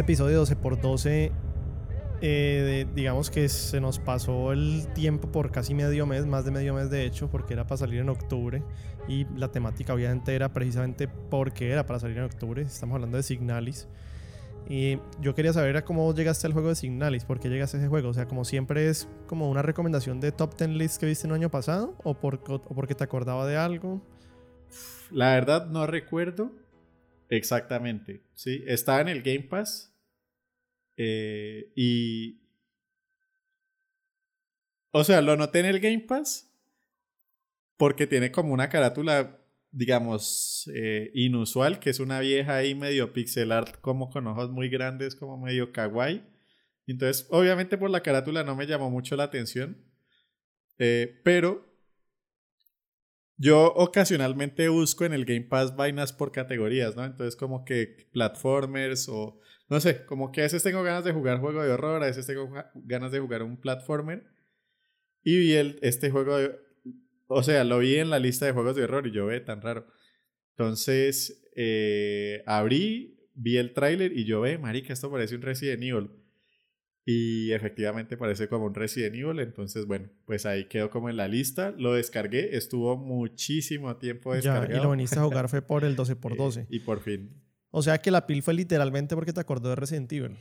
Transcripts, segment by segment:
Este episodio 12x12, eh, digamos que se nos pasó el tiempo por casi medio mes, más de medio mes de hecho, porque era para salir en octubre. Y la temática obviamente era precisamente porque era para salir en octubre. Estamos hablando de Signalis. Y yo quería saber cómo llegaste al juego de Signalis, por qué llegaste a ese juego. O sea, como siempre es como una recomendación de top 10 list que viste el año pasado, o, por, o porque te acordaba de algo. La verdad no recuerdo exactamente. Sí, estaba en el Game Pass eh, y, o sea, lo noté en el Game Pass porque tiene como una carátula, digamos, eh, inusual, que es una vieja ahí medio pixel art, como con ojos muy grandes, como medio kawaii. Entonces, obviamente por la carátula no me llamó mucho la atención, eh, pero yo ocasionalmente busco en el Game Pass vainas por categorías, ¿no? Entonces como que platformers o no sé, como que a veces tengo ganas de jugar juego de horror, a veces tengo ganas de jugar un platformer. Y vi el, este juego de, o sea, lo vi en la lista de juegos de horror y yo ve tan raro. Entonces, eh, abrí, vi el tráiler y yo ve, marica, esto parece un Resident Evil. Y efectivamente parece como un Resident Evil. Entonces, bueno, pues ahí quedó como en la lista. Lo descargué. Estuvo muchísimo tiempo descargado. Ya, y lo viniste a jugar fue por el 12x12. y por fin. O sea que la pil fue literalmente porque te acordó de Resident Evil.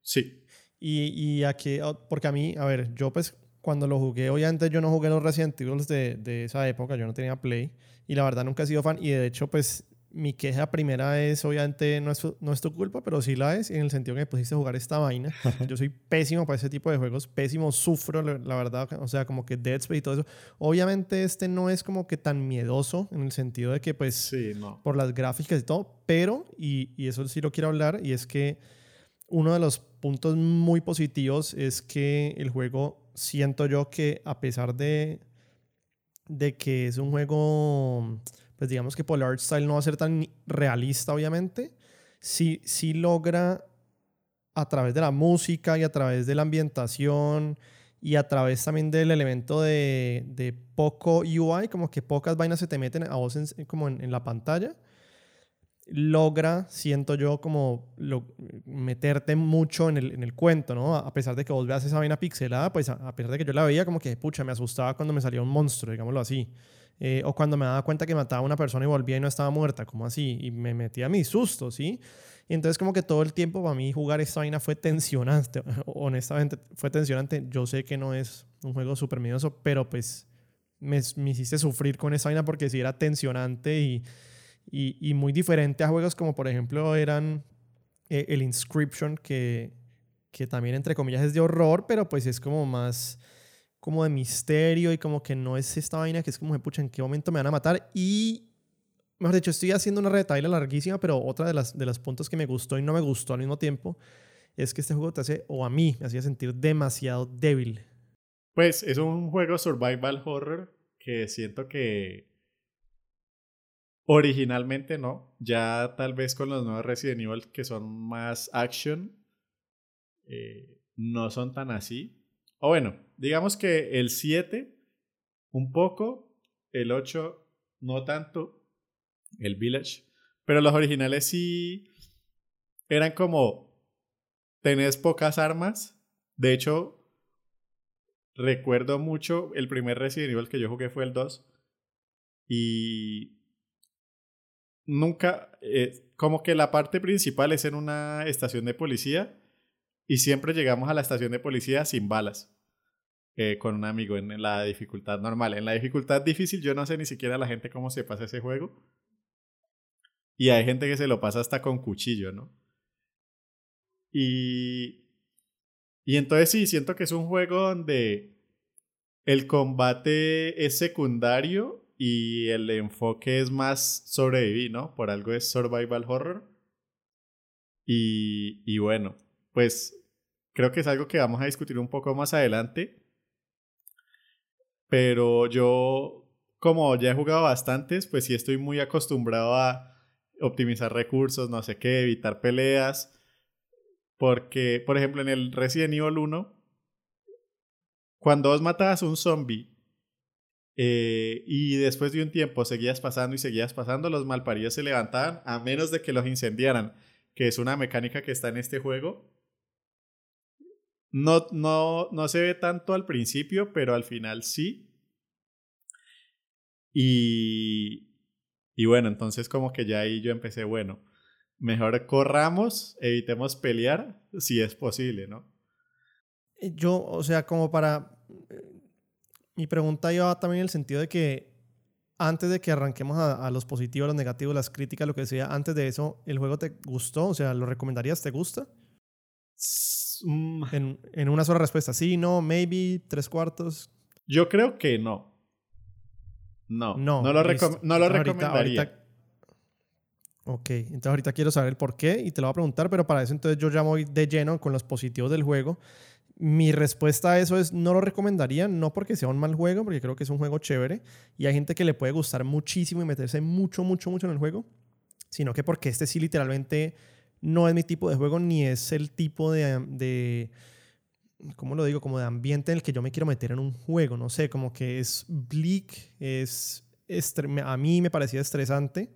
Sí. Y, y aquí, porque a mí, a ver, yo pues cuando lo jugué, obviamente yo no jugué los Resident Evil de, de esa época, yo no tenía Play. Y la verdad nunca he sido fan. Y de hecho, pues mi queja primera es, obviamente, no es, no es tu culpa, pero sí la es, en el sentido que me pusiste a jugar esta vaina. Yo soy pésimo para ese tipo de juegos, pésimo, sufro, la verdad, o sea, como que Dead Space y todo eso. Obviamente este no es como que tan miedoso, en el sentido de que, pues, sí, no. por las gráficas y todo, pero, y, y eso sí lo quiero hablar, y es que uno de los puntos muy positivos es que el juego, siento yo que a pesar de, de que es un juego pues digamos que Polar Style no va a ser tan realista, obviamente, sí, sí logra a través de la música y a través de la ambientación y a través también del elemento de, de poco UI, como que pocas vainas se te meten a vos en, como en, la pantalla, logra, siento yo, como meterte mucho en el, en el, cuento, ¿no? A pesar de que vos veas esa vaina pixelada, pues a, a pesar de que yo la veía como que, pucha, me asustaba cuando me salía un monstruo, digámoslo así. Eh, o cuando me daba cuenta que mataba a una persona y volvía y no estaba muerta, como así, y me metía mi susto, ¿sí? Y entonces como que todo el tiempo para mí jugar esta vaina fue tensionante, honestamente fue tensionante. Yo sé que no es un juego súper miedoso, pero pues me, me, hiciste sufrir con esta vaina porque sí era tensionante y, y, y muy diferente a juegos como por ejemplo eran eh, el Inscription, que, que también entre comillas es de horror, pero pues es como más como de misterio y como que no es esta vaina que es como, pucha, ¿en qué momento me van a matar? Y, mejor dicho, estoy haciendo una retaila larguísima, pero otra de las, de los puntos que me gustó y no me gustó al mismo tiempo es que este juego te hace, o a mí, me hacía sentir demasiado débil. Pues es un juego survival horror que siento que originalmente no, ya tal vez con los nuevos Resident Evil que son más action, eh, no son tan así. O bueno, digamos que el 7 un poco, el 8 no tanto, el Village, pero los originales sí eran como tenés pocas armas. De hecho, recuerdo mucho el primer Resident Evil que yo jugué fue el 2 y nunca, eh, como que la parte principal es en una estación de policía y siempre llegamos a la estación de policía sin balas. Eh, con un amigo en, la dificultad normal. En la dificultad difícil yo no sé ni siquiera la gente cómo se pasa ese juego. Y hay gente que se lo pasa hasta con cuchillo, ¿no? Y... Y entonces sí, siento que es un juego donde el combate es secundario y el enfoque es más sobrevivir, ¿no? Por algo es survival horror. Y, y bueno, pues creo que es algo que vamos a discutir un poco más adelante pero yo, como ya he jugado bastantes, pues sí estoy muy acostumbrado a optimizar recursos, no sé qué, evitar peleas. Porque, por ejemplo, en el Resident Evil 1, cuando vos matabas un zombie eh, y después de un tiempo seguías pasando y seguías pasando, los malparidos se levantaban a menos de que los incendiaran. que es una mecánica que está en este juego. No, no, no se ve tanto al principio, pero al final sí. Y, y bueno, entonces como que ya ahí yo empecé, bueno, mejor corramos, evitemos pelear si es posible, ¿no? Eh, yo, o sea, como para... Eh, mi pregunta iba también en el sentido de que antes de que arranquemos a, los positivos, los negativos, las críticas, lo que sea, antes de eso, ¿el juego te gustó? O sea, ¿lo recomendarías? ¿Te gusta? Mm. En, en, una sola respuesta, sí, no, maybe, tres cuartos. Yo creo que no. No, no, no lo, no lo recomendaría. Ok, entonces ahorita quiero saber el por qué y te lo voy a preguntar, pero para eso entonces yo ya voy de lleno con los positivos del juego. Mi respuesta a eso es no lo recomendaría, no porque sea un mal juego, porque creo que es un juego chévere y hay gente que le puede gustar muchísimo y meterse mucho, mucho, mucho en el juego, sino que porque este sí literalmente no es mi tipo de juego ni es el tipo de, de ¿cómo lo digo? Como de ambiente en el que yo me quiero meter en un juego, no sé, como que es bleak, es, a mí me parecía estresante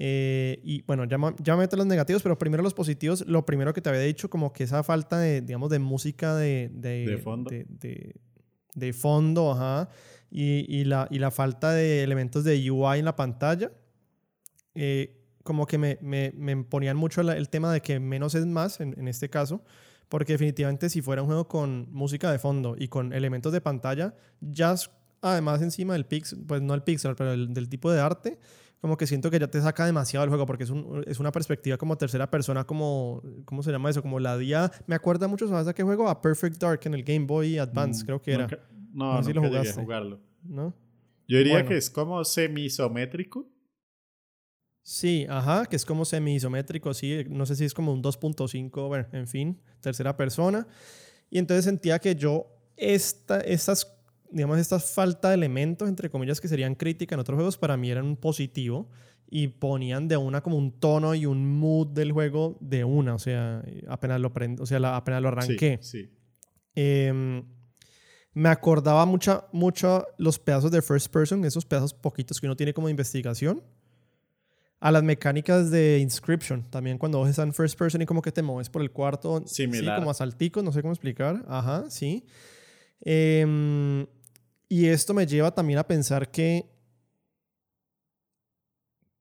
eh, y bueno, ya, ya me meto los negativos, pero primero los positivos. Lo primero que te había dicho, como que esa falta de, digamos, de música de, de, fondo. De, fondo, ajá. Y, y, la, y la falta de elementos de UI en la pantalla. Eh, como que me, me, me, ponían mucho el, tema de que menos es más en, en, este caso. Porque definitivamente si fuera un juego con música de fondo y con elementos de pantalla, ya además encima del pixel, pues no el pixel, pero del tipo de arte, como que siento que ya te saca demasiado el juego porque es, un, es una perspectiva como tercera persona, como, ¿cómo se llama eso? Como la día, me acuerda mucho, ¿sabes a qué juego? A Perfect Dark en el Game Boy Advance, mm, creo que era. No, no, sé si lo jugaste. A jugarlo. ¿No? Yo diría que es como semi-isométrico. Sí, ajá, que es como semi-isométrico, sí, no sé si es como un 2.5, bueno, en fin, tercera persona. Y entonces sentía que yo esta, estas digamos, esta falta de elementos, entre comillas, que serían crítica en otros juegos, para mí eran un positivo y ponían de una como un tono y un mood del juego de una, o sea, apenas lo, prend o sea, apenas lo arranqué. Sí, em, me acordaba mucho, mucho los pedazos de first person, esos pedazos poquitos que uno tiene como investigación, a las mecánicas de Inscription, también cuando vos estás en first person y como que te mueves por el cuarto, Similar. Sí, como a no sé cómo explicar, ajá, sí. Eh, y esto me lleva también a pensar que,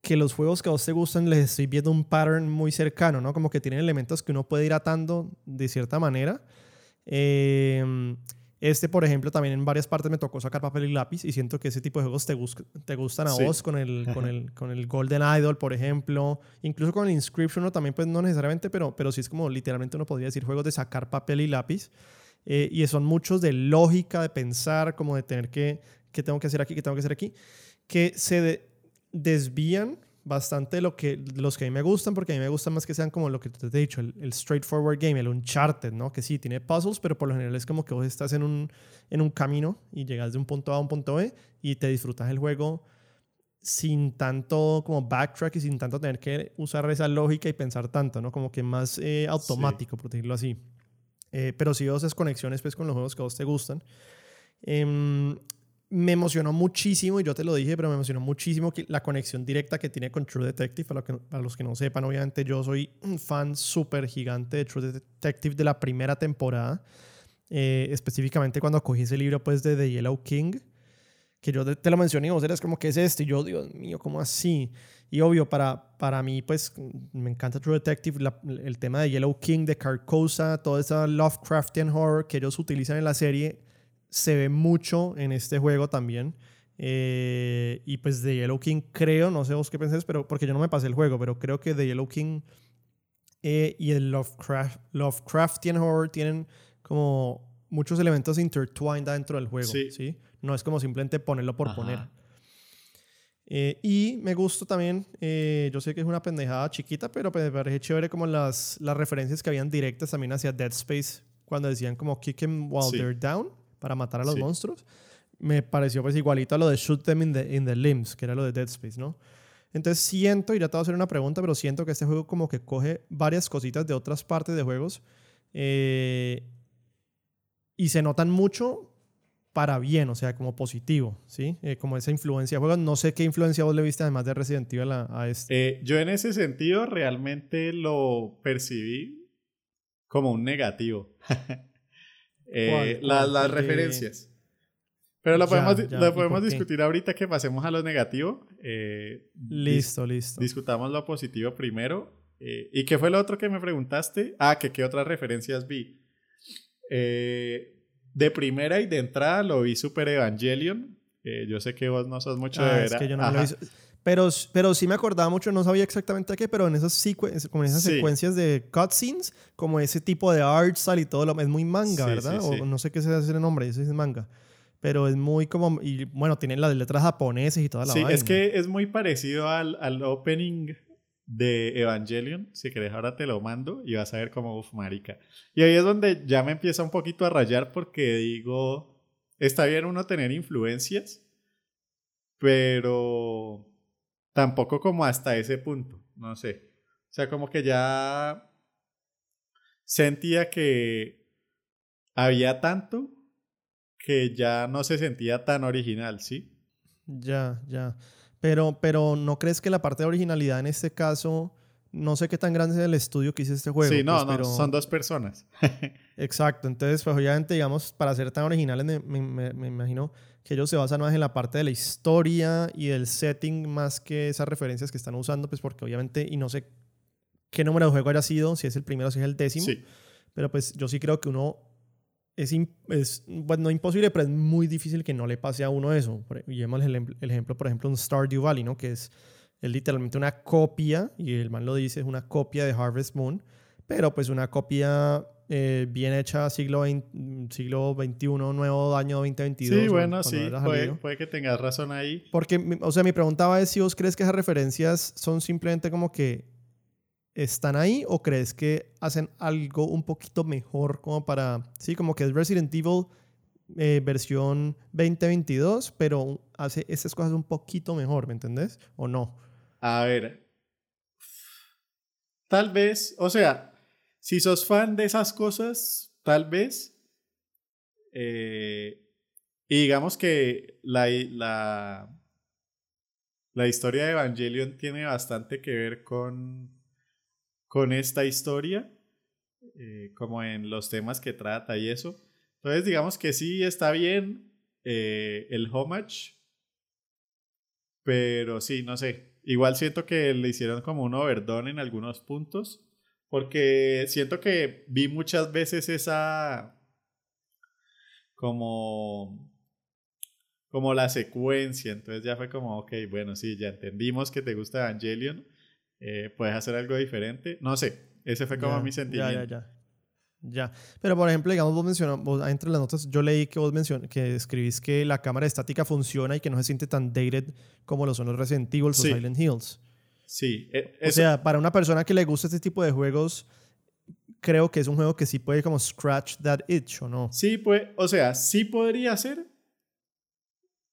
que los juegos que a vos te gustan les estoy viendo un pattern muy cercano, ¿no? Como que tienen elementos que uno puede ir atando de cierta manera. Em, este, por ejemplo, también en varias partes me tocó sacar papel y lápiz y siento que ese tipo de juegos te, te gustan a vos con el, con, el, con el Golden Idol, por ejemplo. Incluso con el Inscription, ¿no? también pues no necesariamente, pero, pero sí es como literalmente uno podría decir juegos de sacar papel y lápiz. Eh, y son muchos de lógica, de pensar, como de tener que, ¿qué tengo que hacer aquí? ¿Qué tengo que hacer aquí? Que se desvían bastante lo que, los que a mí me gustan, porque a mí me gustan más que sean como lo que te he dicho, el, straightforward game, el Uncharted, ¿no? Que sí, tiene puzzles, pero por lo general es como que vos estás en un, en un camino y llegas de un punto A a un punto B y te disfrutas el juego sin tanto como backtrack y sin tanto tener que usar esa lógica y pensar tanto, ¿no? Como que más eh, automático, por decirlo así. Eh, pero sí veo esas conexiones pues, con los juegos que a vos te gustan. Em, me emocionó muchísimo, y yo te lo dije, pero me emocionó muchísimo que la conexión directa que tiene con True Detective. Para, los que no sepan, obviamente yo soy un fan súper gigante de True Detective de la primera temporada. Eh, específicamente cuando cogí ese libro pues de The Yellow King, que yo te, lo mencioné vos eres como, ¿qué es este? Y yo, Dios mío, ¿cómo así? Y obvio, para, para mí, pues me encanta True Detective, el tema de Yellow King, de Carcosa, toda esa Lovecraftian horror que ellos utilizan en la serie, se ve mucho en este juego también. Eh, y pues de Yellow King creo, no sé vos qué pensés, pero porque yo no me pasé el juego, pero creo que de Yellow King eh, y el Lovecraft, Lovecraftian horror tienen como muchos elementos intertwined dentro del juego. Sí. No es como simplemente ponerlo por poner. Eh, y me gusta también, eh, yo sé que es una pendejada chiquita, pero me parece chévere como las, las referencias que habían directas también hacia Dead Space, cuando decían como kick them while they're down, para matar a los monstruos. Me pareció pues igualito a lo de shoot them in the, in the limbs, que era lo de Dead Space, ¿no? Entonces siento, y ya te voy a hacer una pregunta, pero siento que este juego como que coge varias cositas de otras partes de juegos eh, y se notan mucho para bien, o sea, como positivo, ¿sí? Eh, como esa influencia de juegos. No sé qué influencia vos le viste además de Resident Evil a, este. Eh, yo en ese sentido realmente lo percibí como un negativo. Eh, las referencias. Pero lo podemos, podemos discutir ahorita que pasemos a lo negativo. listo, listo. Discutamos lo positivo primero. ¿Y qué fue lo otro que me preguntaste? Ah, que qué otras referencias vi. Eh, de primera y de entrada lo vi Super Evangelion. yo sé que vos no sos mucho de ah, ver. Es que yo no lo Pero, pero sí me acordaba mucho, no sabía exactamente qué, pero en esas, como en esas secuencias de cutscenes, como ese tipo de art style y todo, lo, es muy manga, ¿verdad? o no sé qué se hace el nombre, ese es manga. Pero es muy como, y bueno, tienen las letras japonesas y toda la Sí, es que es muy parecido al, al opening de Evangelion. Si querés, ahora te lo mando y vas a ver cómo, uff, marica. Y ahí es donde ya me empieza un poquito a rayar porque digo, está bien uno tener influencias, pero tampoco como hasta ese punto, no sé. O sea, como que ya sentía que había tanto que ya no se sentía tan original, ¿sí? Ya, ya. Pero, pero ¿no crees que la parte de originalidad en este caso, no sé qué tan grande es el estudio que hizo este juego? Sí, no, pues, no, pero... son dos personas. Exacto, entonces pues obviamente digamos, para ser tan originales me, me, me, imagino que ellos se basan más en la parte de la historia y del setting más que esas referencias que están usando, pues porque obviamente, y no sé qué número de juego haya sido, si es el primero o si es el décimo, sí. pero pues yo sí creo que uno es, es bueno, no imposible, pero es muy difícil que no le pase a uno eso. Y vemos el, el, ejemplo, por ejemplo, un Stardew Valley, ¿no? que es, es literalmente una copia, y el man lo dice, es una copia de Harvest Moon, pero pues una copia eh, bien hecha siglo, siglo XXI, nuevo año 2022. Sí, bueno, sí, puede, puede, que tengas razón ahí. Porque, o sea, mi pregunta es si vos crees que esas referencias son simplemente como que están ahí o crees que hacen algo un poquito mejor como para, sí, como que es Resident Evil eh, versión 2022, pero hace esas cosas un poquito mejor, ¿me entendés? ¿O no? A ver, tal vez, o sea, si sos fan de esas cosas, tal vez, eh, y digamos que la, la, la historia de Evangelion tiene bastante que ver con con esta historia, eh, como en los temas que trata y eso. Entonces, digamos que sí está bien eh, el homage, pero sí, no sé. Igual siento que le hicieron como un overdone en algunos puntos, porque siento que vi muchas veces esa como como la secuencia, entonces ya fue como, ok, bueno, sí, ya entendimos que te gusta Evangelion, eh, puedes hacer algo diferente. No sé, ese fue como mi sentimiento. Ya, ya, ya. Ya. Pero por ejemplo, digamos, vos mencionas, entre las notas, yo leí que vos mencionas, que escribís que la cámara estática funciona y que no se siente tan dated como lo son los Resident Evil o Silent Hills. Sí. E, o sea, para una persona que le gusta este tipo de juegos, creo que es un juego que sí puede como scratch that itch, ¿o no? Sí, pues, o sea, sí podría ser.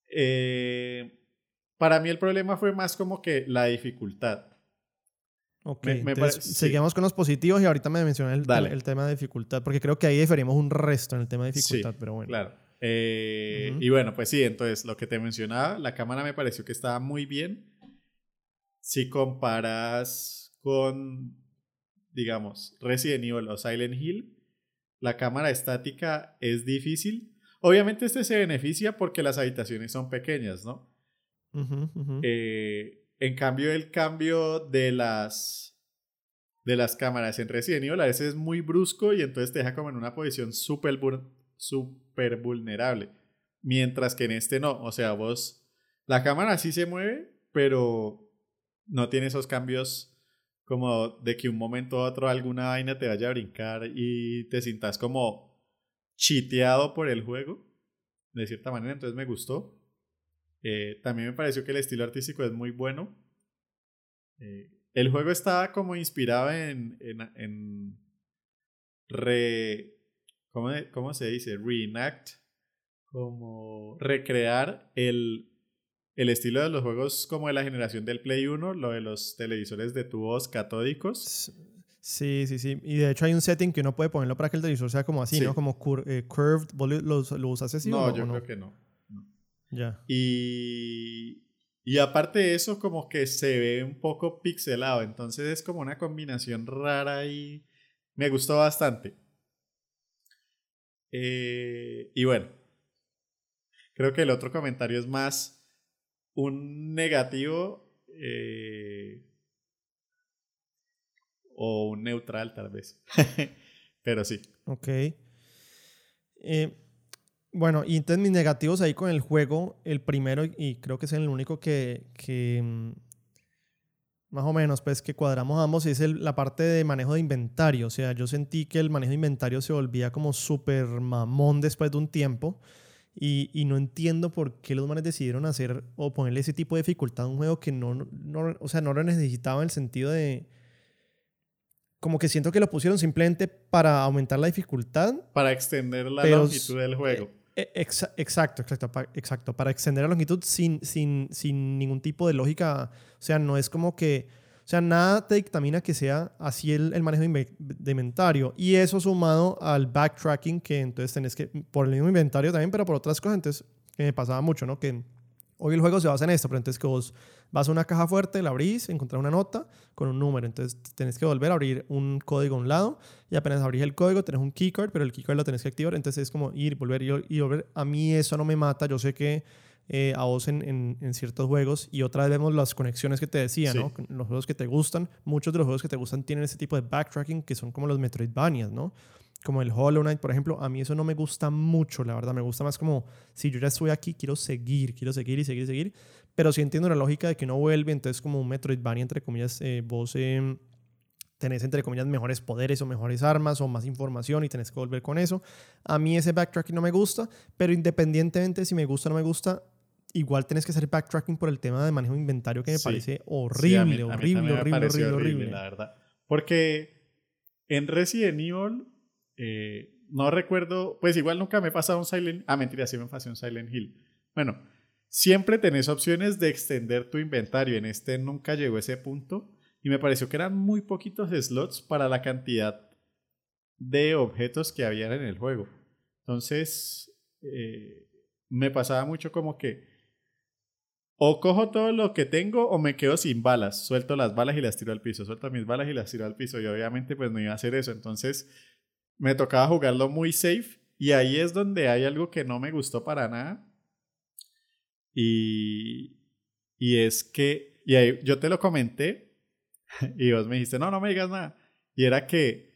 Eh, para mí el problema fue más como que la dificultad. Ok, seguimos con los positivos y ahorita me mencioné el, el, tema de dificultad, porque creo que ahí diferimos un resto en el tema de dificultad, pero bueno. Claro. Eh, y bueno, pues sí, entonces lo que te mencionaba, la cámara me pareció que estaba muy bien. Si comparas con, digamos, Resident Evil o Silent Hill, la cámara estática es difícil. Obviamente este se beneficia porque las habitaciones son pequeñas, ¿no? Eh, en cambio, el cambio de las, de las cámaras en Resident Evil a veces es muy brusco y entonces te deja como en una posición súper super vulnerable. Mientras que en este no. O sea, vos, la cámara sí se mueve, pero no tiene esos cambios como de que un momento a otro alguna vaina te vaya a brincar y te sientas como chiteado por el juego, de cierta manera. Entonces me gustó. Eh, también me pareció que el estilo artístico es muy bueno. Eh, el juego estaba como inspirado en, en, en re... ¿cómo, ¿Cómo se dice? Reenact. Como recrear el, el estilo de los juegos como de la generación del Play 1, lo de los televisores de tubos catódicos. Sí, sí, sí. Y de hecho hay un setting que uno puede ponerlo para que el televisor sea como así, ¿no? Como eh, curved. ¿Vos lo, lo usas así no, o no? yo creo que no. Ya. Y, y aparte de eso, como que se ve un poco pixelado. Entonces es como una combinación rara y me gustó bastante. Eh, y bueno, creo que el otro comentario es más un negativo. Eh, o un neutral tal vez. Pero sí. Ok. Eh, bueno, y entonces mis negativos ahí con el juego, el primero, y creo que es el único que, que mm, más o menos, pues que cuadramos ambos, es el, la parte de manejo de inventario. O sea, yo sentí que el manejo de inventario se volvía como súper mamón después de un tiempo. Y, y, no entiendo por qué los manes decidieron hacer o ponerle ese tipo de dificultad a un juego que no, no, o sea, no lo necesitaba en el sentido de, como que siento que lo pusieron simplemente para aumentar la dificultad. Para extender la longitud del juego. Eh, exacto, exacto, exacto. Para extender la longitud sin, sin, sin ningún tipo de lógica. O sea, no es como que. O sea, nada te dictamina que sea así el, el manejo de inventario. Y eso sumado al backtracking, que entonces tenés que. Por el mismo inventario también, pero por otras cosas. Entonces, que me pasaba mucho, ¿no? Que Hoy el juego se basa en esto, pero entonces que vos vas a una caja fuerte, la abrís, encontrás una nota con un número, entonces tenés que volver a abrir un código a un lado y apenas abrís el código tenés un keycard, pero el keycard lo tenés que activar, entonces es como ir, volver y, volver. A mí eso no me mata, yo sé que eh, a vos en, en, ciertos juegos y otra vez vemos las conexiones que te decía, ¿no? Los juegos que te gustan, muchos de los juegos que te gustan tienen ese tipo de backtracking que son como los Metroidvanias, ¿no? Como el Hollow Knight, por ejemplo, a mí eso no me gusta mucho, la verdad. Me gusta más como, si yo ya estoy aquí, quiero seguir, quiero seguir y seguir y seguir. Pero sí entiendo la lógica de que no vuelve, entonces como un Metroidvania, entre comillas, eh, vos eh, tenés, entre comillas, mejores poderes o mejores armas o más información y tenés que volver con eso. A mí ese backtracking no me gusta, pero independientemente si me gusta o no me gusta, igual tenés que hacer backtracking por el tema de manejo de inventario que me parece horrible, horrible, horrible, horrible, horrible, la verdad. Porque en Resident Evil eh, no recuerdo, pues igual nunca me he pasado un Silent Ah, mentira, sí me pasé un Silent Hill. Bueno, siempre tenés opciones de extender tu inventario. En este nunca llegó a ese punto. Y me pareció que eran muy poquitos slots para la cantidad de objetos que había en el juego. Entonces, eh, me pasaba mucho como que o cojo todo lo que tengo o me quedo sin balas. Suelto las balas y las tiro al piso. Suelto mis balas y las tiro al piso. Y obviamente pues no iba a hacer eso. Entonces me tocaba jugarlo muy safe y ahí es donde hay algo que no me gustó para nada. Y, y es que, y ahí yo te lo comenté y vos me dijiste, no, no me digas nada. Y era que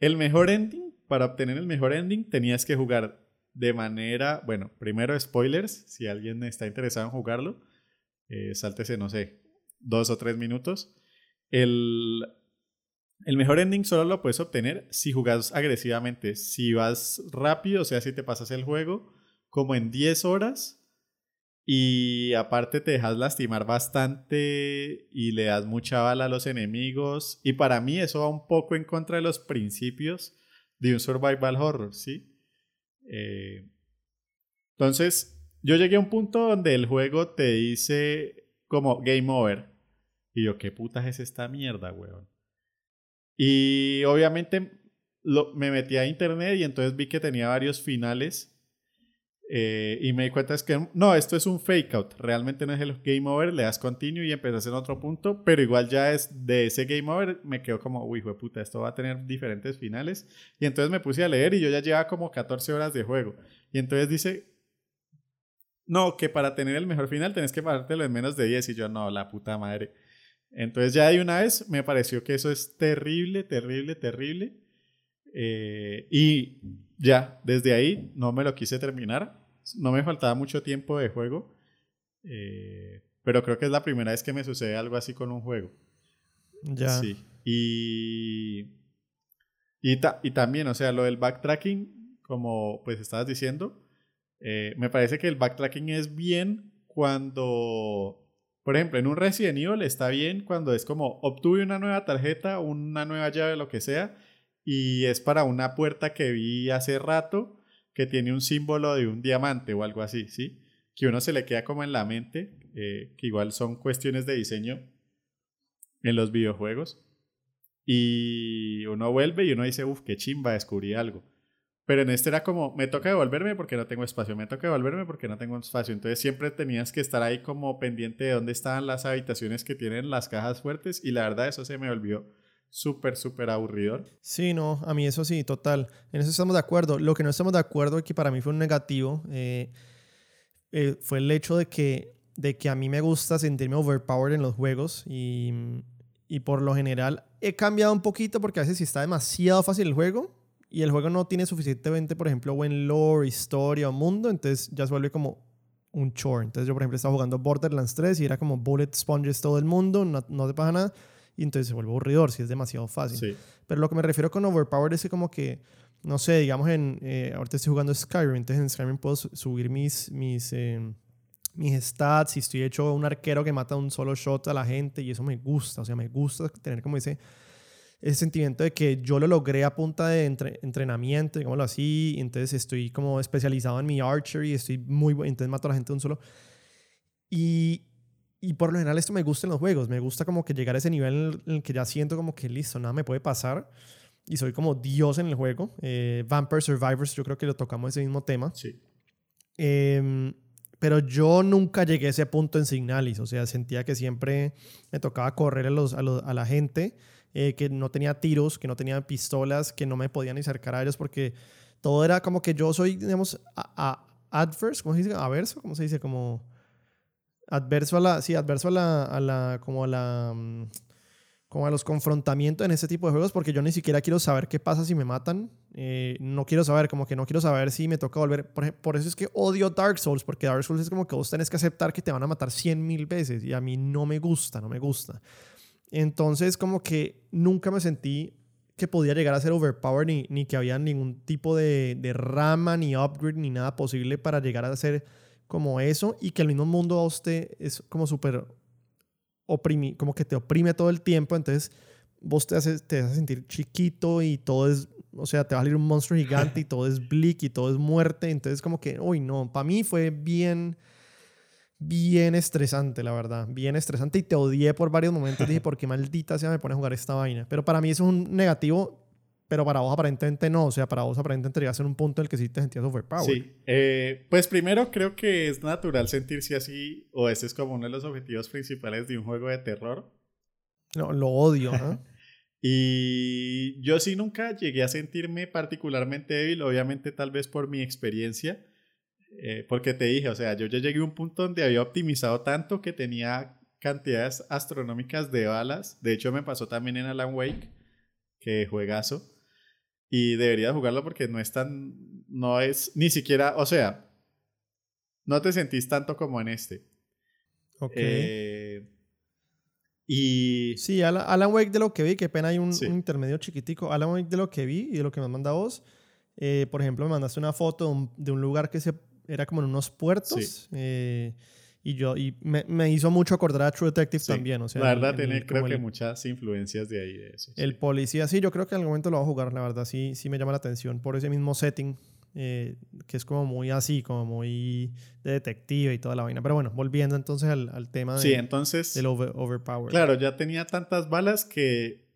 el mejor ending, para obtener el mejor ending, tenías que jugar de manera, bueno, primero spoilers, si alguien está interesado en jugarlo, eh, no sé, dos o tres minutos. El, el mejor ending solo lo puedes obtener si jugas agresivamente. Si vas rápido, o sea, si te pasas el juego como en 10 horas y aparte te dejas lastimar bastante y le das mucha bala a los enemigos. Y para mí eso va un poco en contra de los principios de un survival horror, ¿sí? Eh, entonces, yo llegué a un punto donde el juego te dice como game over. Y yo, ¿qué putas es esta mierda, weón? Y obviamente lo, me metí a internet y entonces vi que tenía varios finales. Eh, y me di cuenta es que no, esto es un fake out. Realmente no es el game over. Le das continue y empiezas en otro punto. Pero igual ya es de ese game over. Me quedo como, uy, puta, esto va a tener diferentes finales. Y entonces me puse a leer y yo ya llevaba como 14 horas de juego. Y entonces dice, no, que para tener el mejor final tenés que parártelo en menos de 10. Y yo, no, la puta madre. Entonces ya de una vez me pareció que eso es terrible, terrible, terrible. Eh, y ya, desde ahí no me lo quise terminar. No me faltaba mucho tiempo de juego. Eh, pero creo que es la primera vez que me sucede algo así con un juego. Ya. Sí. Y, y, y también, o sea, lo del backtracking, como pues estabas diciendo, eh, me parece que el backtracking es bien cuando por ejemplo, en un Resident Evil está bien cuando es como obtuve una nueva tarjeta, una nueva llave, lo que sea, y es para una puerta que vi hace rato que tiene un símbolo de un diamante o algo así, ¿sí? Que uno se le queda como en la mente, eh, que igual son cuestiones de diseño en los videojuegos. y uno vuelve y uno dice, uff, qué chimba, descubrí algo. Pero en este era como, me toca devolverme porque no tengo espacio, me toca devolverme porque no tengo espacio. Entonces siempre tenías que estar ahí como pendiente de dónde estaban las habitaciones que tienen las cajas fuertes y la verdad eso se me volvió súper, súper aburridor. Sí, no, a mí eso sí, total. En eso estamos de acuerdo. Lo que no estamos de acuerdo que para mí fue un negativo eh, eh, fue el hecho de que, de que a mí me gusta sentirme overpowered en los juegos y, y por lo general he cambiado un poquito porque a veces si está demasiado fácil el juego y el juego no tiene suficientemente, por ejemplo, buen lore, historia o mundo, entonces ya se vuelve como un chore. Entonces yo, por ejemplo, estaba jugando Borderlands 3 y era como bullet sponges todo el mundo, no, no te pasa nada, y entonces se vuelve aburridor si es demasiado fácil. Pero lo que me refiero con overpowered es que como que, no sé, digamos, en, eh, ahorita estoy jugando Skyrim, entonces en Skyrim puedo subir mis... mis eh, mis stats y estoy hecho un arquero que mata un solo shot a la gente y eso me gusta, o sea, me gusta tener como ese ese sentimiento de que yo lo logré a punta de entrenamiento, digámoslo así, entonces estoy como especializado en mi archery, estoy muy bueno, entonces mato a la gente de un solo. Y, y por lo general esto me gusta en los juegos, me gusta como que llegar a ese nivel en el que ya siento como que listo, nada me puede pasar y soy como Dios en el juego. Eh, Vampire Survivors, yo creo que lo tocamos ese mismo tema. Sí. Em, pero yo nunca llegué a ese punto en Signalis, o sea, sentía que siempre me tocaba correr a, los, a, a la gente eh, que no tenía tiros, que no tenía pistolas, que no me podían acercar a ellos porque todo era como que yo soy, digamos, a, adverse, ¿cómo se dice? Averso, ¿cómo se dice? Como adverso a la, sí, adverso a la, a la como a la, mm, como a los confrontamientos en ese tipo de juegos porque yo ni siquiera quiero saber qué pasa si me matan. Eh, no quiero saber, como que no quiero saber si me toca volver. Por, por, eso es que odio Dark Souls, porque Dark Souls es como que vos tenés que aceptar que te van a matar cien mil veces y a mí no me gusta, no me gusta. Entonces, como que nunca me sentí que podía llegar a ser overpowered ni, ni que había ningún tipo de, de, rama, ni upgrade, ni nada posible para llegar a ser como eso y que el mismo mundo a usted es como súper oprimido, como que te oprime todo el tiempo, entonces vos te haces, te haces sentir chiquito y todo es, o sea, te va a salir un monstruo gigante y todo es bleak y todo es muerte, entonces como que, uy, no, para mí fue bien bien estresante, la verdad. Bien estresante y te odié por varios momentos. Dije, ¿por qué maldita sea me pone a jugar esta vaina? Pero para mí eso es un negativo, pero para vos aparentemente no. O sea, para vos aparentemente llegas a un punto en el que sí te sentías overpowered. Sí. Eh, pues primero creo que es natural sentirse así, o ese es como uno de los objetivos principales de un juego de terror. No, lo odio. ¿eh? y yo sí nunca llegué a sentirme particularmente débil, obviamente tal vez por mi experiencia eh, porque te dije, o sea, yo ya llegué a un punto donde había optimizado tanto que tenía cantidades astronómicas de balas. De hecho, me pasó también en Alan Wake, que juegazo. Y debería jugarlo porque no es tan. No es ni siquiera. O sea, no te sentís tanto como en este. Ok. Eh, y. Sí, Alan Wake de lo que vi, qué pena hay un, intermedio chiquitico. Alan Wake de lo que vi y de lo que me manda vos. Eh, por ejemplo, me mandaste una foto de un lugar que se era como en unos puertos. Eh, y yo y me, me, hizo mucho acordar a True Detective también. O sea, la verdad, tiene creo que muchas influencias de ahí. De eso, el policía, sí, yo creo que en algún momento lo voy a jugar, la verdad, sí, sí me llama la atención por ese mismo setting. Eh, que es como muy así, como muy de detective y toda la vaina. Pero bueno, volviendo entonces al, al tema de, sí, entonces, del overpower. Claro, ya tenía tantas balas que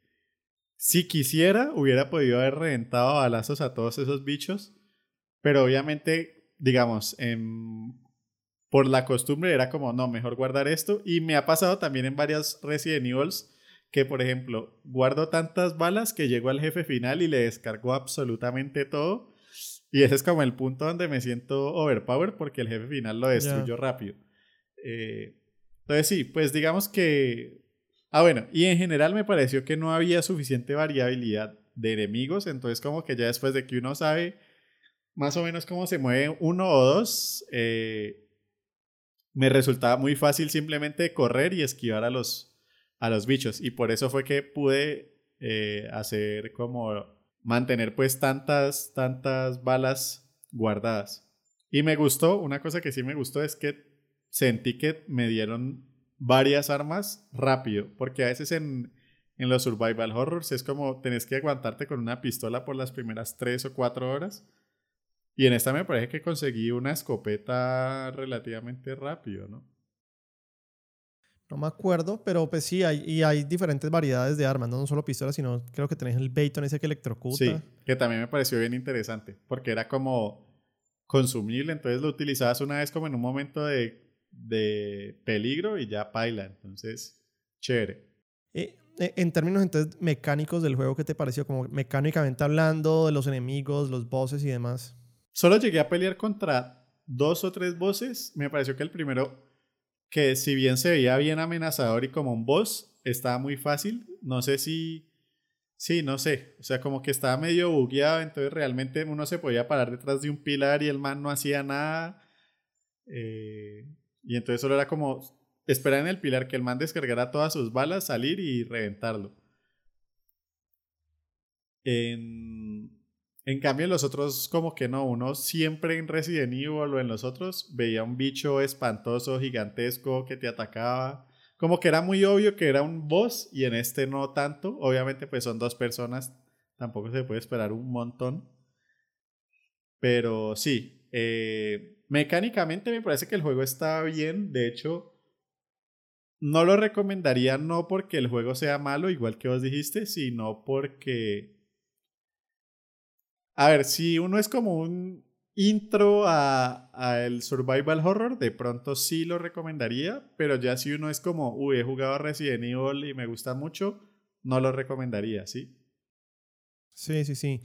si quisiera hubiera podido haber reventado balazos a todos esos bichos. Pero obviamente digamos, por la costumbre era como, no, mejor guardar esto. Y me ha pasado también en varias Resident Evils que, por ejemplo, guardo tantas balas que llego al jefe final y le descargo absolutamente todo. Y ese es como el punto donde me siento overpowered porque el jefe final lo destruyo rápido. Eh, entonces sí, pues digamos que... Ah, bueno, y en general me pareció que no había suficiente variabilidad de enemigos, entonces como que ya después de que uno sabe más o menos cómo se mueve uno o dos, eh, me resultaba muy fácil simplemente correr y esquivar a los, a los bichos. Y por eso fue que pude eh, hacer como mantener pues tantas, tantas balas guardadas. Y me gustó, una cosa que sí me gustó es que sentí que me dieron varias armas rápido, porque a veces en, en los survival horrors es como tenés que aguantarte con una pistola por las primeras tres o cuatro horas y en esta me parece que conseguí una escopeta relativamente rápido, ¿no? No me acuerdo, pero pues sí, hay, y hay diferentes variedades de armas, no, solo pistolas, sino creo que tenés el Bayton ese que electrocuta. Sí, que también me pareció bien interesante, porque era como consumible, entonces lo utilizabas una vez como en un momento de, de peligro y ya paila, entonces, chévere. Eh, eh, en términos entonces mecánicos del juego, ¿qué te pareció? Como mecánicamente hablando, de los enemigos, los bosses y demás. Solo llegué a pelear contra dos o tres bosses. Me pareció que el primero, que si bien se veía bien amenazador y como un boss, estaba muy fácil. No sé si... Sí, no sé. O sea, como que estaba medio bugueado, entonces realmente uno se podía parar detrás de un pilar y el man no hacía nada. Eh, y entonces solo era como esperar en el pilar que el man descargara todas sus balas, salir y reventarlo. En, en cambio, los otros, como que no, uno siempre en Resident Evil o en los otros veía un bicho espantoso, gigantesco que te atacaba. Como que era muy obvio que era un boss y en este no tanto. Obviamente, pues son dos personas, tampoco se puede esperar un montón. Pero sí, eh, mecánicamente me parece que el juego está bien. De hecho, no lo recomendaría no porque el juego sea malo, igual que vos dijiste, sino porque... A ver, si uno es como un intro a, el survival horror, de pronto sí lo recomendaría, pero ya si uno es como, uy, he jugado a Resident Evil y me gusta mucho, no lo recomendaría, ¿sí? Sí, sí, sí.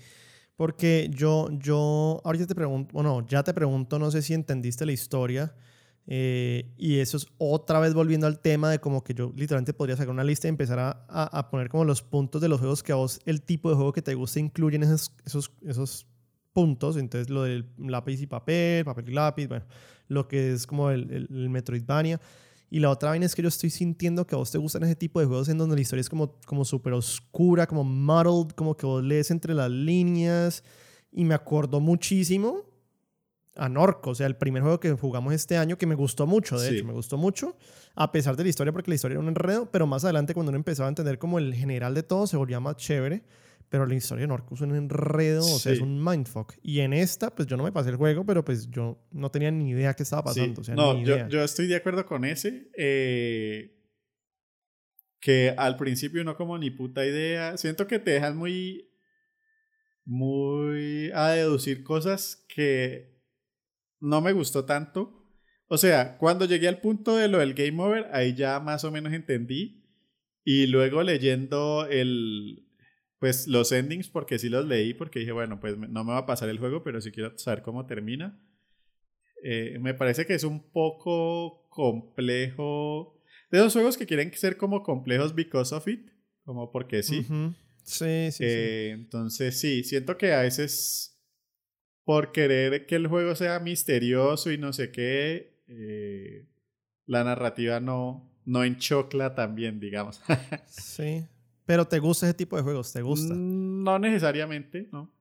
Porque yo, yo, ahorita te pregunto, bueno, ya te pregunto, no sé si entendiste la historia. Eh, y eso es otra vez volviendo al tema de como que yo literalmente podría sacar una lista y empezar a, a, poner como los puntos de los juegos que a vos, el tipo de juego que te gusta, incluyen esos, esos, esos puntos. Entonces, lo del lápiz y papel, papel y lápiz, bueno, lo que es como el, el, Metroidvania. Y la otra vaina es que yo estoy sintiendo que a vos te gustan ese tipo de juegos en donde la historia es como, como súper oscura, como muddled, como que vos lees entre las líneas. Y me acordó muchísimo a Norco, o sea, el primer juego que jugamos este año que me gustó mucho, de hecho, me gustó mucho, a pesar de la historia, porque la historia era un enredo, pero más adelante cuando uno empezaba a entender como el general de todo, se volvía más chévere, pero la historia de Norco es un enredo, o sea, es un mindfuck. Y en esta, pues yo no me pasé el juego, pero pues yo no tenía ni idea qué estaba pasando. no, yo, yo, estoy de acuerdo con ese. Eh, que al principio no como ni puta idea. Siento que te dejan muy muy a deducir cosas que no me gustó tanto. O sea, cuando llegué al punto de lo del game over, ahí ya más o menos entendí. Y luego leyendo el, pues los endings, porque sí los leí, porque dije, bueno, pues no me va a pasar el juego, pero sí quiero saber cómo termina. Eh, me parece que es un poco complejo. De esos juegos que quieren ser como complejos because of it, como porque sí. Sí, sí, sí. Eh, entonces sí, siento que a veces por querer que el juego sea misterioso y no sé qué, eh, la narrativa no, no enchocla también, digamos. sí. Pero ¿te gusta ese tipo de juegos? ¿Te gusta? No necesariamente, ¿no?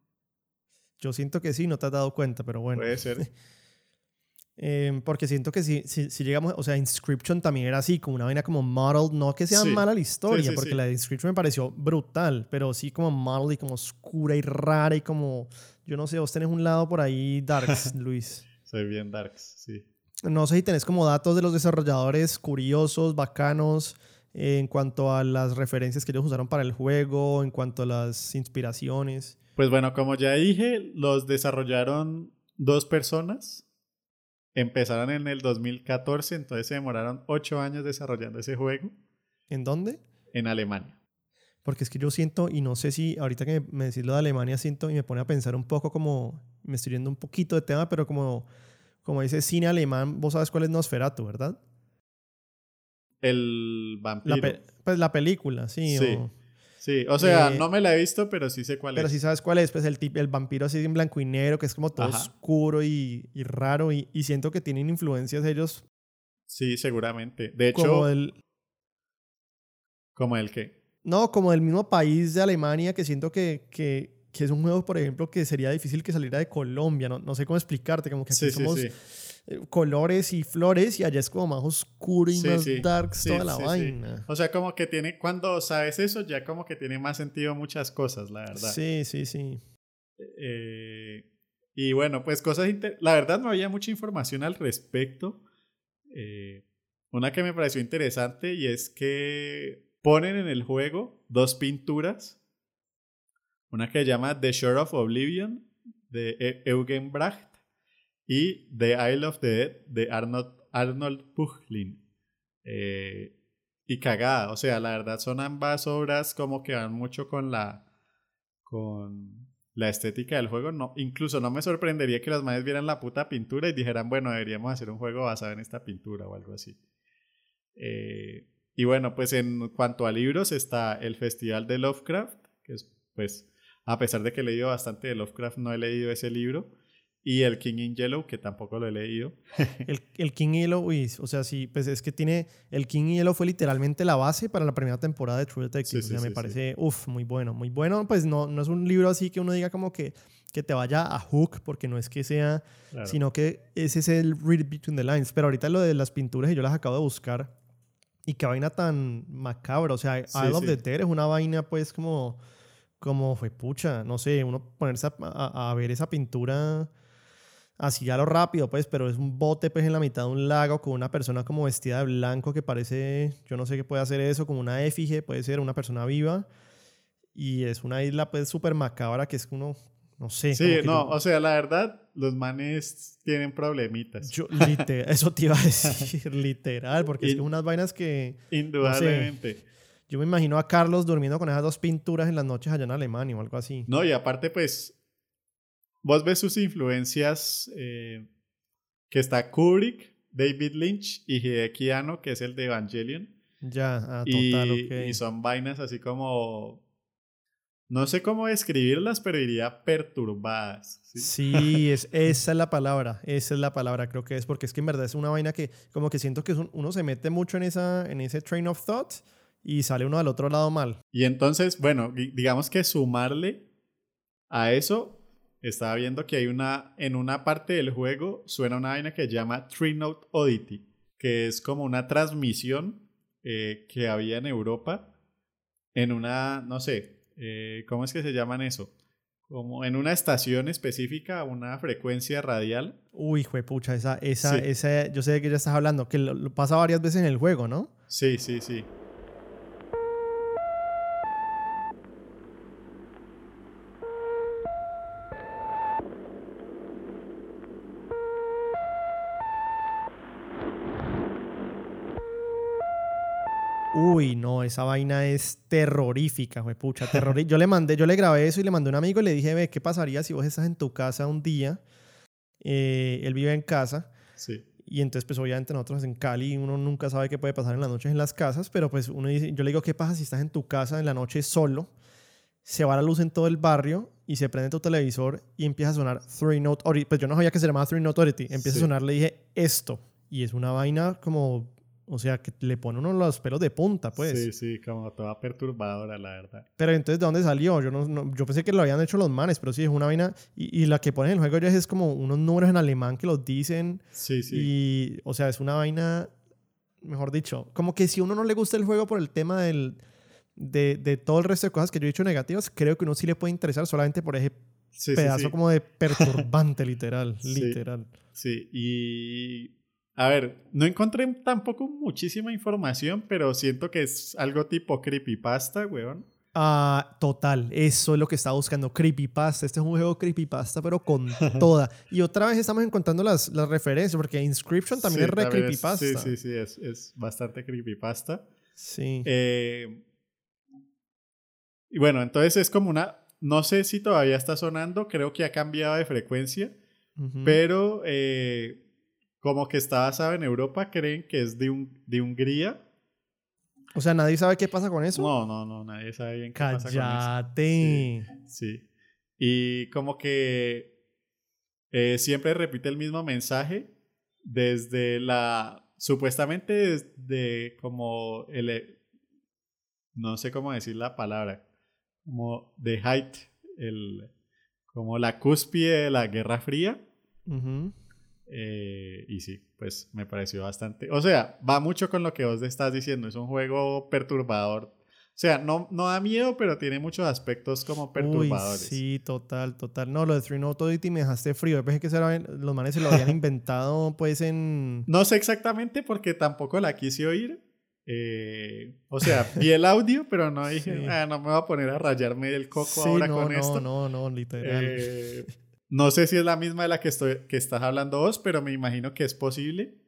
Yo siento que sí, no te has dado cuenta, pero bueno. Puede ser. Em, porque siento que si, si, llegamos, o sea, Inscription también era así, como una vaina como model, no que sea mala la historia, porque la de Inscription me pareció brutal, pero sí como model y como oscura y rara y como yo no sé, vos tenés un lado por ahí darks, Luis. Soy bien darks, sí. No sé si tenés como datos de los desarrolladores curiosos, bacanos, en cuanto a las referencias que ellos usaron para el juego, en cuanto a las inspiraciones. Pues bueno, como ya dije, los desarrollaron dos personas. Empezaron en el 2014, entonces se demoraron ocho años desarrollando ese juego. ¿En dónde? En Alemania. Porque es que yo siento, y no sé si ahorita que me decís lo de Alemania, siento y me pone a pensar un poco como, me estoy yendo un poquito de tema, pero como, como dice cine alemán, vos sabes cuál es Nosferatu, ¿verdad? El vampiro. pues la película, sí. Sí, o, sí. o sea, eh, no me la he visto, pero sí sé cuál es. Pero sí sabes cuál es, pues el, el vampiro así en blanco y negro, que es como todo oscuro y, y raro, y, y, siento que tienen influencias ellos. Sí, seguramente. De hecho... Como el... ¿Como el qué? No, como del mismo país de Alemania que siento que, que, que, es un juego, por ejemplo, que sería difícil que saliera de Colombia. No, no sé cómo explicarte, como que aquí somos eh, colores y flores y allá es como más oscuro y más darks toda la vaina. O sea, como que tiene, cuando sabes eso, ya como que tiene más sentido muchas cosas, la verdad. Sí, sí, sí. Eh, y bueno, pues cosas... La verdad no había mucha información al respecto. Eh, una que me pareció interesante y es que ponen en el juego dos pinturas. Una que se llama The Shore of Oblivion de e-, Eugen Bracht y The Isle of the Dead de Arnold, Arnold Puchlin. Eh, y cagada, o sea, la verdad son ambas obras como que van mucho con la con la estética del juego. No, incluso no me sorprendería que los manes vieran la puta pintura y dijeran, bueno, deberíamos hacer un juego basado en esta pintura o algo así. Eh, y bueno, pues en cuanto a libros está el Festival de Lovecraft, que es, pues, a pesar de que he leído bastante de Lovecraft, no he leído ese libro. Y el King in Yellow, que tampoco lo he leído. el, el, King in Yellow, uy, o sea, sí, pues es que tiene. El King in Yellow fue literalmente la base para la primera temporada de True Detective. o sea, me parece, uff, muy bueno, muy bueno. Pues no, no es un libro así que uno diga como que, que te vaya a hook, porque no es que sea. Sino que ese es el read between the lines. Pero ahorita lo de las pinturas, y yo las acabo de buscar. Y qué vaina tan macabra. O sea, Isle of the Dead es una vaina, pues, como. Como fue pucha, no sé, uno ponerse a, a ver esa pintura así a lo rápido, pues, pero es un bote pues en la mitad de un lago con una persona como vestida de blanco que parece, yo no sé qué puede hacer eso, como una éfige, puede ser una persona viva. Y es una isla pues súper macabra que es uno, no sé. Sí, no, o sea, la verdad, los manes tienen problemitas. Yo, eso te iba a decir, literal, porque es unas vainas que... Indudablemente. yo me imagino a Carlos durmiendo con esas dos pinturas en las noches allá en Alemania o algo así. No, y aparte pues vos ves sus influencias, eh, que está Kubrick, David Lynch y Hideki Anno, que es el de Evangelion. Ya, ah, total, y, y son vainas así como... No sé cómo describirlas, pero diría perturbadas. Sí, es, esa es la palabra, esa es la palabra, creo que es, porque es que en verdad es una vaina que como que siento que uno se mete mucho en, esa, en ese train of thought y sale uno al otro lado mal. Y entonces, bueno, digamos que sumarle a eso estaba viendo que hay una, en una parte del juego suena una vaina que se llama Tree Note Oddity, que es como una transmisión eh, que había en Europa en una, no sé, eh, ¿cómo es que se llaman eso? Como en una estación específica, una frecuencia radial. Uy, pucha, esa, esa, esa, yo sé de qué ya estás hablando, que lo pasa varias veces en el juego, ¿no? Sí, sí, sí. Uy, no, esa vaina es terrorífica, güey, pucha, terrorífica. Yo le mandé, yo le grabé eso y le mandé a un amigo y le dije, ve, ¿qué pasaría si vos estás en tu casa un día? Eh, él vive en casa. Sí. Y entonces, pues obviamente nosotros en Cali, uno nunca sabe qué puede pasar en las noches en las casas, pero pues uno dice, yo le digo, ¿qué pasa si estás en tu casa en la noche solo? Se va la luz en todo el barrio y se prende tu televisor y empieza a sonar Three Note Authority. Pues yo no sabía que se llamaba Three Note Authority. Empieza a sonar, le dije, esto. Y es una vaina como o sea, que le pone uno los pelos de punta, pues. Sí, sí, como toda perturbadora, la verdad. Pero entonces, ¿de dónde salió? Yo, no, yo pensé que lo habían hecho los manes, pero sí, es una vaina. Y, la que ponen en el juego ya es como unos números en alemán que los dicen. Sí, sí. Y, o sea, es una vaina, mejor dicho, como que si uno no le gusta el juego por el tema del, de, de todo el resto de cosas que yo he dicho negativas, creo que uno sí le puede interesar solamente por ese pedazo como de perturbante, literal, literal. Sí, y a ver, no encontré tampoco muchísima información, pero siento que es algo tipo creepypasta, weón. Ah, total, eso es lo que estaba buscando, creepypasta. Este es un juego creepypasta, pero con toda. Y otra vez estamos encontrando las, las referencias, porque Inscription también es re creepypasta. sí, sí, sí, es, es bastante creepypasta. Sí. Eh, y bueno, entonces es como una. No sé si todavía está sonando, creo que ha cambiado de frecuencia, pero eh, como que está basado en Europa, creen que es de, un, de Hungría. O sea, ¿nadie sabe qué pasa con eso? No, no, no, nadie sabe bien qué pasa con eso. Sí, sí. Y como que eh, siempre repite el mismo mensaje desde la... Supuestamente desde como el... No sé cómo decir la palabra. Como the height, el, como la cúspide de la Guerra Fría. Eh, y sí, pues me pareció bastante. O sea, va mucho con lo que vos estás diciendo. Es un juego perturbador. O sea, no, no da miedo, pero tiene muchos aspectos como perturbadores. sí, total, total. No, lo de Three Note Oddity me dejaste frío. Yo pensé que los manes se lo habían inventado pues en... No sé exactamente porque tampoco la quise oír. Eh, o sea, vi el audio, pero no dije, ah, no me voy a poner a rayarme el coco ahora con esto. No, no, no, literal. Eh, no sé si es la misma de la que, estoy, que estás hablando vos, pero me imagino que es posible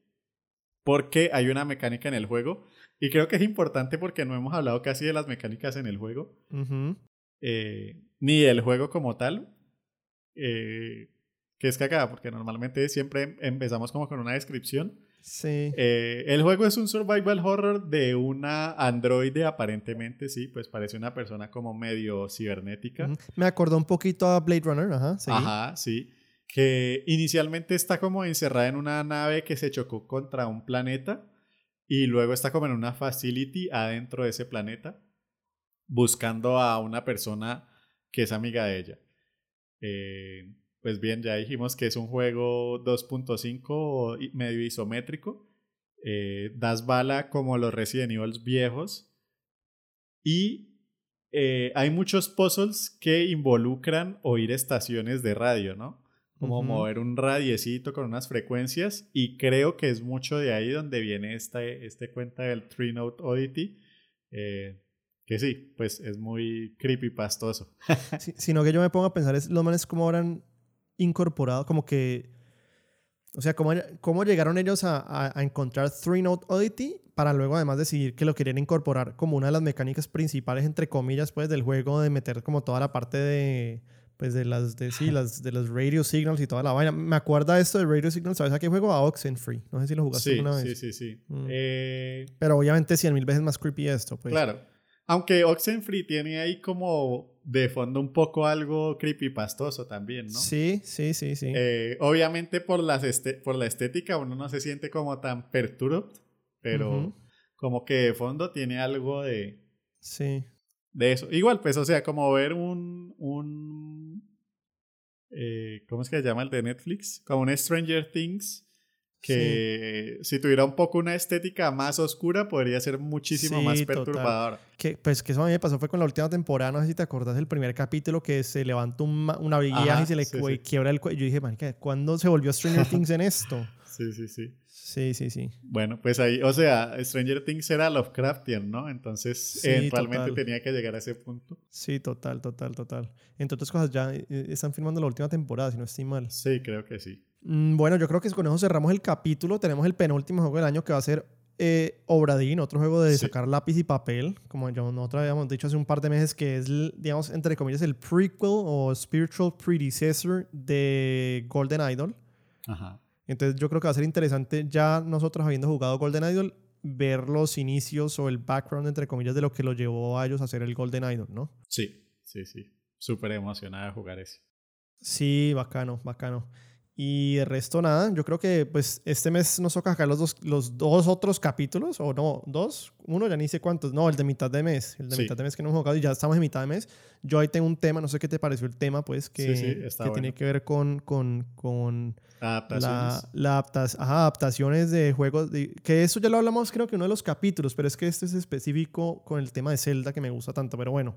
porque hay una mecánica en el juego y creo que es importante porque no hemos hablado casi de las mecánicas en el juego, eh, ni del juego como tal, eh, que es cagada, porque normalmente siempre empezamos como con una descripción. Sí. Eh, el juego es un survival horror de una androide, aparentemente, sí, pues parece una persona como medio cibernética. Me acordó un poquito a Blade Runner, ajá. Sí. Ajá, sí. Que inicialmente está como encerrada en una nave que se chocó contra un planeta y luego está como en una facility adentro de ese planeta buscando a una persona que es amiga de ella. Eh, pues bien, ya dijimos que es un juego 2.5 medio isométrico. Eh, das bala como los Resident Evil viejos. Y eh, hay muchos puzzles que involucran oír estaciones de radio, ¿no? como mover un radiecito con unas frecuencias y creo que es mucho de ahí donde viene este, este cuenta del Tree Note Oddity, eh, que sí, pues es muy creepy pastoso. sino que yo me pongo a pensar es los manes cómo habrán incorporado, como que, o sea, cómo, cómo llegaron ellos a, a, encontrar Three Note Oddity para luego además decidir que lo querían incorporar como una de las mecánicas principales, entre comillas, pues del juego de meter como toda la parte de pues de las de sí, las de los radio signals y toda la vaina. Me acuerda esto de radio signals, ¿sabes a qué juego? A Oxenfree. No sé si lo jugaste alguna vez. Sí, sí, sí. Mm. Eh, Pero obviamente cien mil veces más creepy esto, pues. Claro. Aunque Oxenfree tiene ahí como de fondo un poco algo creepypastoso también, ¿no? Sí, sí, sí, sí. Eh, obviamente por, las este por la estética uno no se siente como tan perturbed, pero como que de fondo tiene algo de... Sí de eso. Igual, pues, o sea, como ver un. un eh, ¿Cómo es que se llama el de Netflix? Como un Stranger Things. Que si tuviera un poco una estética más oscura, podría ser muchísimo más perturbador. Que, pues que eso a mí me pasó fue con la última temporada, no sé si te acordás del primer capítulo que se levanta un, una brilla y se le quiebra el cuello. Yo dije, marica, ¿cuándo se volvió Stranger Things en esto? Sí, sí, sí. Sí, sí, sí. Bueno, pues ahí, o sea, Stranger Things era Lovecraftian, ¿no? Entonces, eventualmente tenía que llegar a ese punto. Sí, total, total, total. Entre otras cosas, ya eh, están filmando la última temporada, si no estoy mal. Sí, creo que sí. Mm, bueno, yo creo que con eso cerramos el capítulo. Tenemos el penúltimo juego del año que va a ser eh, Obradín, otro juego de sacar lápiz y papel, como yo nosotros habíamos dicho hace un par de meses, que es, digamos, entre comillas, el prequel o spiritual predecessor de Golden Idol. Ajá. Entonces yo creo que va a ser interesante ya nosotros habiendo jugado Golden Idol ver los inicios o el background entre comillas de lo que lo llevó a ellos a hacer el Golden Idol, ¿no? Sí, sí, sí. Súper emocionada de jugar ese. Sí, bacano, bacano. Y el resto nada, yo creo que pues este mes nos toca sacar los dos, los dos otros capítulos, o no, dos, uno ya ni sé cuántos, no, el de mitad de mes, el de mitad de mes que no hemos jugado y ya estamos en mitad de mes. Yo ahí tengo un tema, no sé qué te pareció el tema, pues, que, que tiene que ver con, con, con adaptaciones. La, adaptaciones de juegos, que eso ya lo hablamos creo que uno de los capítulos, pero es que este es específico con el tema de Zelda que me gusta tanto, pero bueno.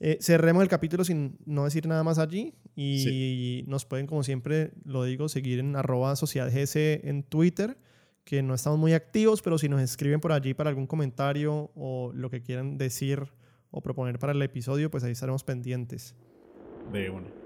Eh, cerremos el capítulo sin no decir nada más allí y nos pueden, como siempre lo digo, seguir en arroba sociedadgs en Twitter, que no estamos muy activos, pero si nos escriben por allí para algún comentario o lo que quieran decir o proponer para el episodio, pues ahí estaremos pendientes. De una.